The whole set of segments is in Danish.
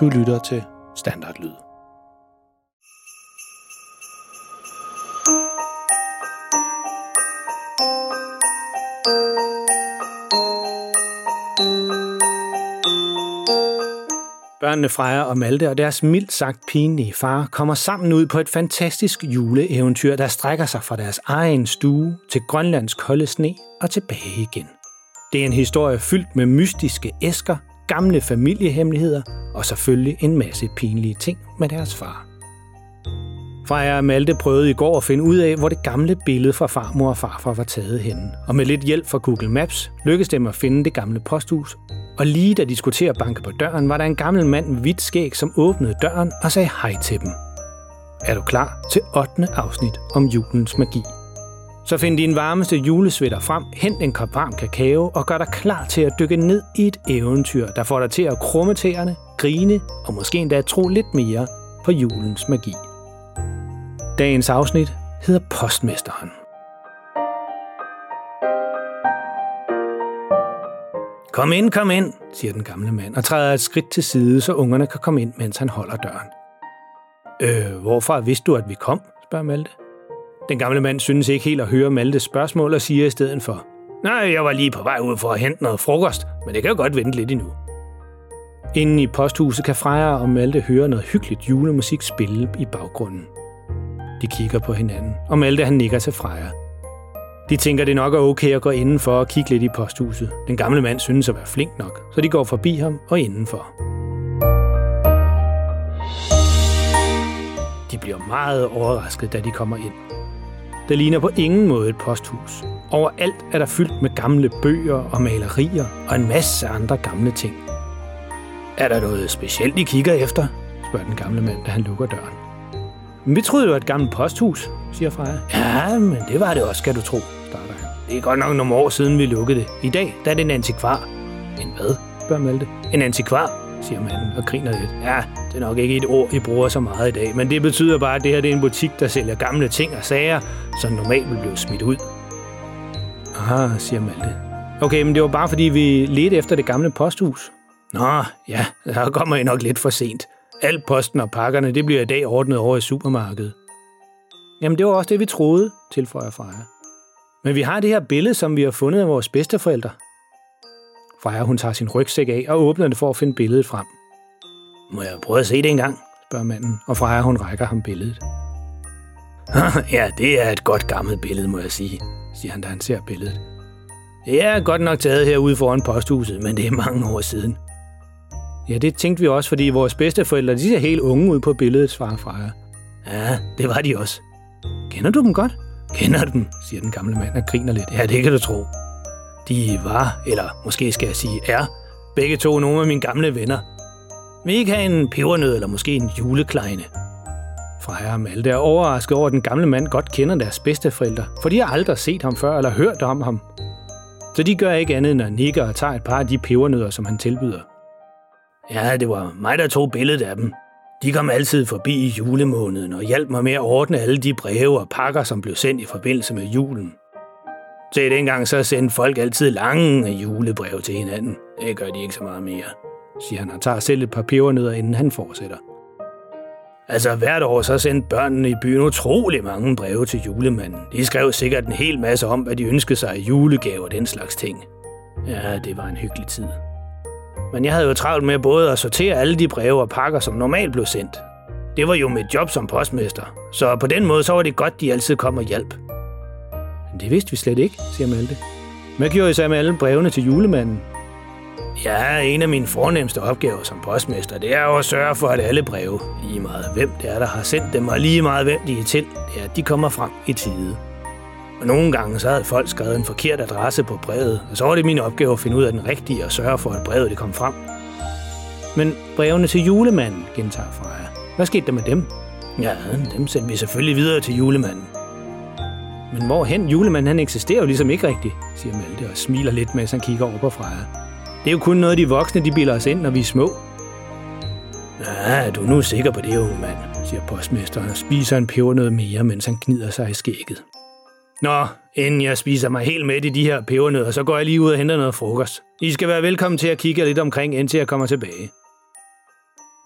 Du lytter til Standardlyd. Børnene Freja og Malte og deres mildt sagt pinlige far kommer sammen ud på et fantastisk juleeventyr, der strækker sig fra deres egen stue til Grønlands kolde sne og tilbage igen. Det er en historie fyldt med mystiske æsker, gamle familiehemmeligheder og selvfølgelig en masse pinlige ting med deres far. Freja og Malte prøvede i går at finde ud af, hvor det gamle billede fra farmor og farfar var taget henne. Og med lidt hjælp fra Google Maps lykkedes dem at finde det gamle posthus. Og lige da de skulle til at banke på døren, var der en gammel mand med hvidt skæg, som åbnede døren og sagde hej til dem. Er du klar til 8. afsnit om julens magi? Så find din varmeste julesvitter frem, hent en kop varm kakao og gør dig klar til at dykke ned i et eventyr, der får dig til at krumme tæerne, grine og måske endda tro lidt mere på julens magi. Dagens afsnit hedder Postmesteren. Kom ind, kom ind, siger den gamle mand og træder et skridt til side, så ungerne kan komme ind, mens han holder døren. Øh, hvorfor vidste du, at vi kom? spørger Malte. Den gamle mand synes ikke helt at høre Maltes spørgsmål og siger i stedet for, Nej, jeg var lige på vej ud for at hente noget frokost, men det kan jo godt vente lidt endnu. Inden i posthuset kan Freja og Malte høre noget hyggeligt julemusik spille i baggrunden. De kigger på hinanden, og Malte han nikker til Freja. De tænker, det nok er okay at gå indenfor og kigge lidt i posthuset. Den gamle mand synes at være flink nok, så de går forbi ham og indenfor. De bliver meget overrasket, da de kommer ind. Det ligner på ingen måde et posthus. Overalt er der fyldt med gamle bøger og malerier og en masse andre gamle ting. Er der noget specielt, I kigger efter? spørger den gamle mand, da han lukker døren. Men vi troede jo, et gammelt posthus, siger Freja. Ja, men det var det også, skal du tro, starter han. Det er godt nok nogle år siden, vi lukkede det. I dag, der er det en antikvar. En hvad? spørger Malte. En antikvar, siger manden og griner lidt. Ja, det er nok ikke et ord, I bruger så meget i dag, men det betyder bare, at det her det er en butik, der sælger gamle ting og sager, som normalt vil blive smidt ud. Ah, siger Malte. Okay, men det var bare fordi, vi ledte efter det gamle posthus. Nå, ja, der kommer I nok lidt for sent. Al posten og pakkerne, det bliver i dag ordnet over i supermarkedet. Jamen, det var også det, vi troede, tilføjer Freja. Men vi har det her billede, som vi har fundet af vores bedsteforældre. Freja, hun tager sin rygsæk af og åbner det for at finde billedet frem. Må jeg prøve at se det engang, spørger manden, og Freja, hun rækker ham billedet. ja, det er et godt gammelt billede, må jeg sige, siger han, da han ser billedet. Det er godt nok taget herude foran posthuset, men det er mange år siden. Ja, det tænkte vi også, fordi vores bedsteforældre, de ser helt unge ud på billedet, svarer Freja. Ja, det var de også. Kender du dem godt? Kender dem, siger den gamle mand og griner lidt. Ja, det kan du tro. De var, eller måske skal jeg sige er, begge to nogle af mine gamle venner. Vil I ikke have en pebernød eller måske en julekleine? Freja og Malte er overrasket over, at den gamle mand godt kender deres bedsteforældre, for de har aldrig set ham før eller hørt om ham. Så de gør ikke andet end at nikke og tager et par af de pebernødder, som han tilbyder. Ja, det var mig, der tog billedet af dem. De kom altid forbi i julemåneden og hjalp mig med at ordne alle de breve og pakker, som blev sendt i forbindelse med julen. Se, dengang så sendte folk altid lange julebreve til hinanden. Det gør de ikke så meget mere, siger han og tager selv et par pebernødder, inden han fortsætter. Altså hvert år så sendte børnene i byen utrolig mange breve til julemanden. De skrev sikkert en hel masse om, hvad de ønskede sig i julegaver og den slags ting. Ja, det var en hyggelig tid. Men jeg havde jo travlt med både at sortere alle de breve og pakker, som normalt blev sendt. Det var jo mit job som postmester, så på den måde så var det godt, de altid kom og hjalp. Men det vidste vi slet ikke, siger Malte. Hvad gjorde I så med alle brevene til julemanden? Ja, en af mine fornemmeste opgaver som postmester, det er jo at sørge for, at alle breve, lige meget hvem det er, der har sendt dem, og lige meget hvem de er til, det er, at de kommer frem i tide. Og nogle gange så havde folk skrevet en forkert adresse på brevet, og så var det min opgave at finde ud af den rigtige og sørge for, at brevet det kom frem. Men brevene til julemanden, gentager Freja. Hvad skete der med dem? Ja, dem sendte vi selvfølgelig videre til julemanden. Men hvorhen julemanden han eksisterer jo ligesom ikke rigtigt, siger Malte og smiler lidt, mens han kigger over på Freja. Det er jo kun noget, de voksne de bilder os ind, når vi er små. Ja, du er nu sikker på det, unge mand, siger postmesteren og spiser en pebernød mere, mens han gnider sig i skægget. Nå, inden jeg spiser mig helt med i de her pebernødder, så går jeg lige ud og henter noget frokost. I skal være velkommen til at kigge lidt omkring, indtil jeg kommer tilbage.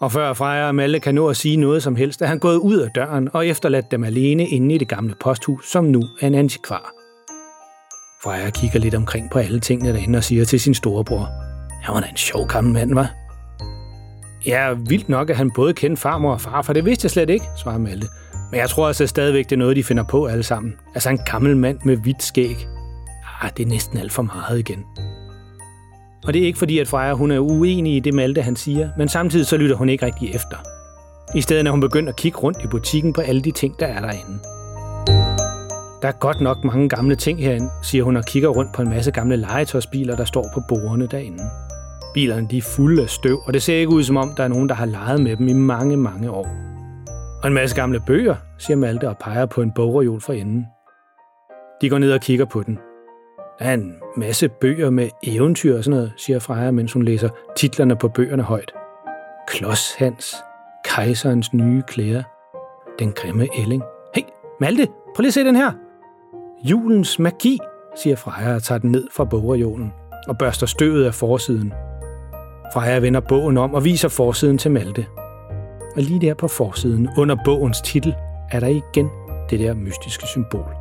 Og før Freja og Malte kan nå at sige noget som helst, er han gået ud af døren og efterladt dem alene inde i det gamle posthus, som nu er en antikvar. Freja kigger lidt omkring på alle tingene derinde og siger til sin storebror, han var da en sjov gammel mand, var. Ja, vildt nok, at han både kendte farmor og far, for det vidste jeg slet ikke, svarede Malte. Men jeg tror altså stadigvæk, det er noget, de finder på alle sammen. Altså en gammel mand med hvidt skæg. Ah, det er næsten alt for meget igen. Og det er ikke fordi, at Freja hun er uenig i det Malte, han siger, men samtidig så lytter hun ikke rigtig efter. I stedet er hun begyndt at kigge rundt i butikken på alle de ting, der er derinde. Der er godt nok mange gamle ting herinde, siger hun og kigger rundt på en masse gamle legetøjsbiler, der står på bordene derinde. Bilerne de er fulde af støv, og det ser ikke ud som om, der er nogen, der har leget med dem i mange, mange år. Og en masse gamle bøger, siger Malte og peger på en bogreol for enden. De går ned og kigger på den. Der er en masse bøger med eventyr og sådan noget, siger Freja, mens hun læser titlerne på bøgerne højt. Klods Hans, Kejserens nye klæder, Den grimme ælling. Hey, Malte, prøv lige at se den her. Julens magi, siger Freja og tager den ned fra bogreolen og børster støvet af forsiden. Freja vender bogen om og viser forsiden til Malte. Og lige der på forsiden, under bogens titel, er der igen det der mystiske symbol.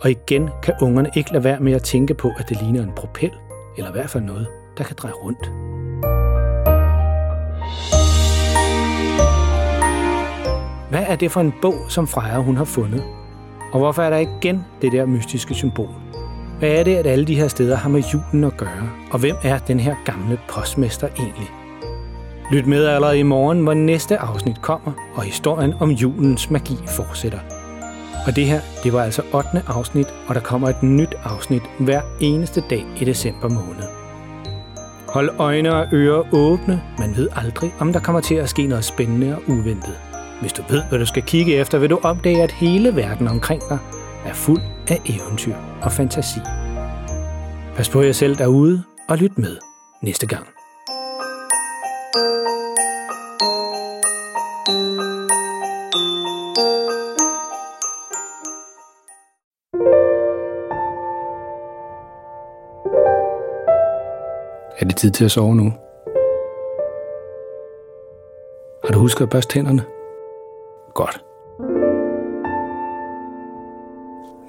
Og igen kan ungerne ikke lade være med at tænke på, at det ligner en propel, eller i hvert fald noget, der kan dreje rundt. Hvad er det for en bog, som Freja hun har fundet? Og hvorfor er der igen det der mystiske symbol? Hvad er det, at alle de her steder har med julen at gøre? Og hvem er den her gamle postmester egentlig? Lyt med allerede i morgen, hvor næste afsnit kommer, og historien om julens magi fortsætter. Og det her, det var altså 8. afsnit, og der kommer et nyt afsnit hver eneste dag i december måned. Hold øjne og ører åbne, man ved aldrig, om der kommer til at ske noget spændende og uventet. Hvis du ved, hvad du skal kigge efter, vil du opdage, at hele verden omkring dig er fuld af eventyr og fantasi. Pas på jer selv derude, og lyt med næste gang. Er det tid til at sove nu? Har du husket at børste tænderne? Godt.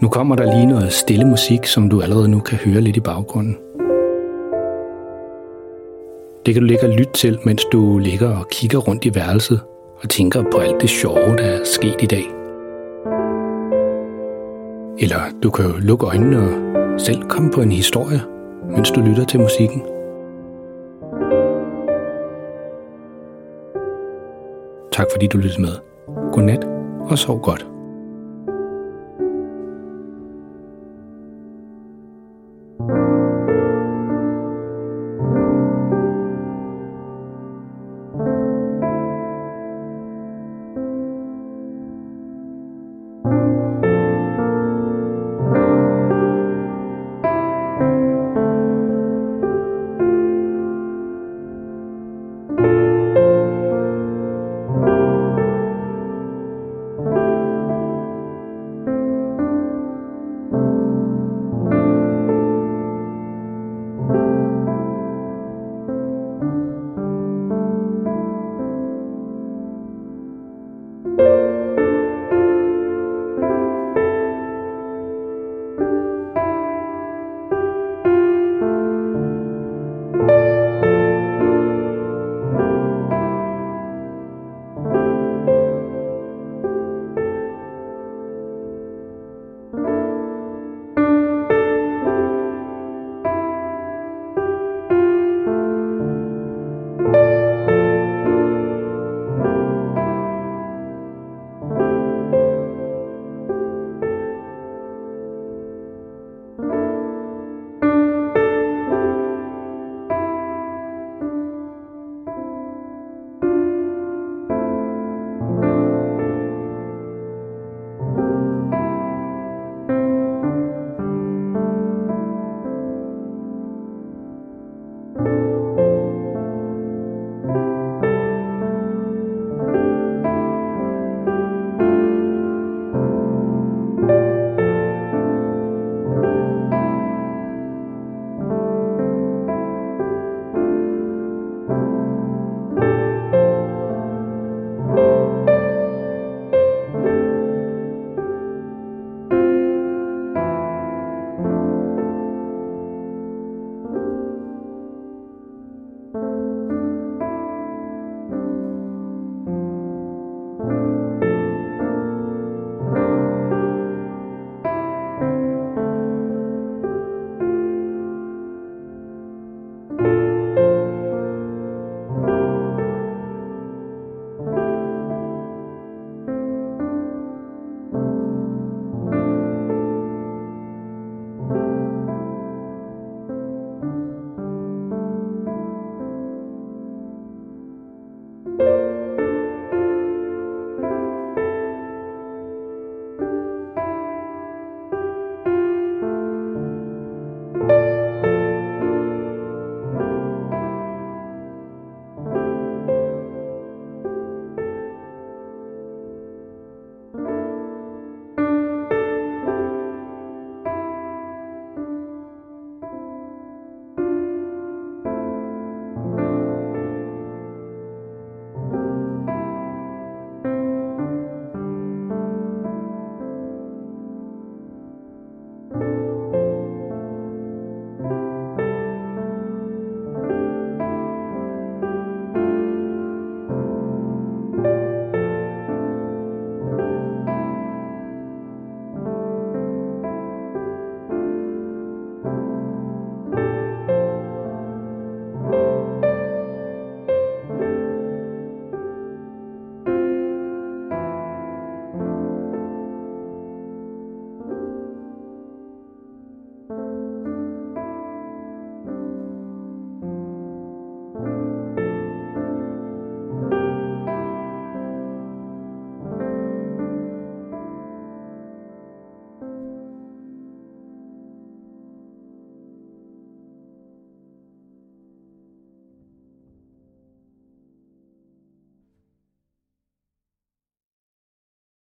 Nu kommer der lige noget stille musik, som du allerede nu kan høre lidt i baggrunden. Det kan du ligge og lytte til, mens du ligger og kigger rundt i værelset og tænker på alt det sjove, der er sket i dag. Eller du kan jo lukke øjnene og selv komme på en historie, mens du lytter til musikken. Tak fordi du lyttede med. Godnat og sov godt.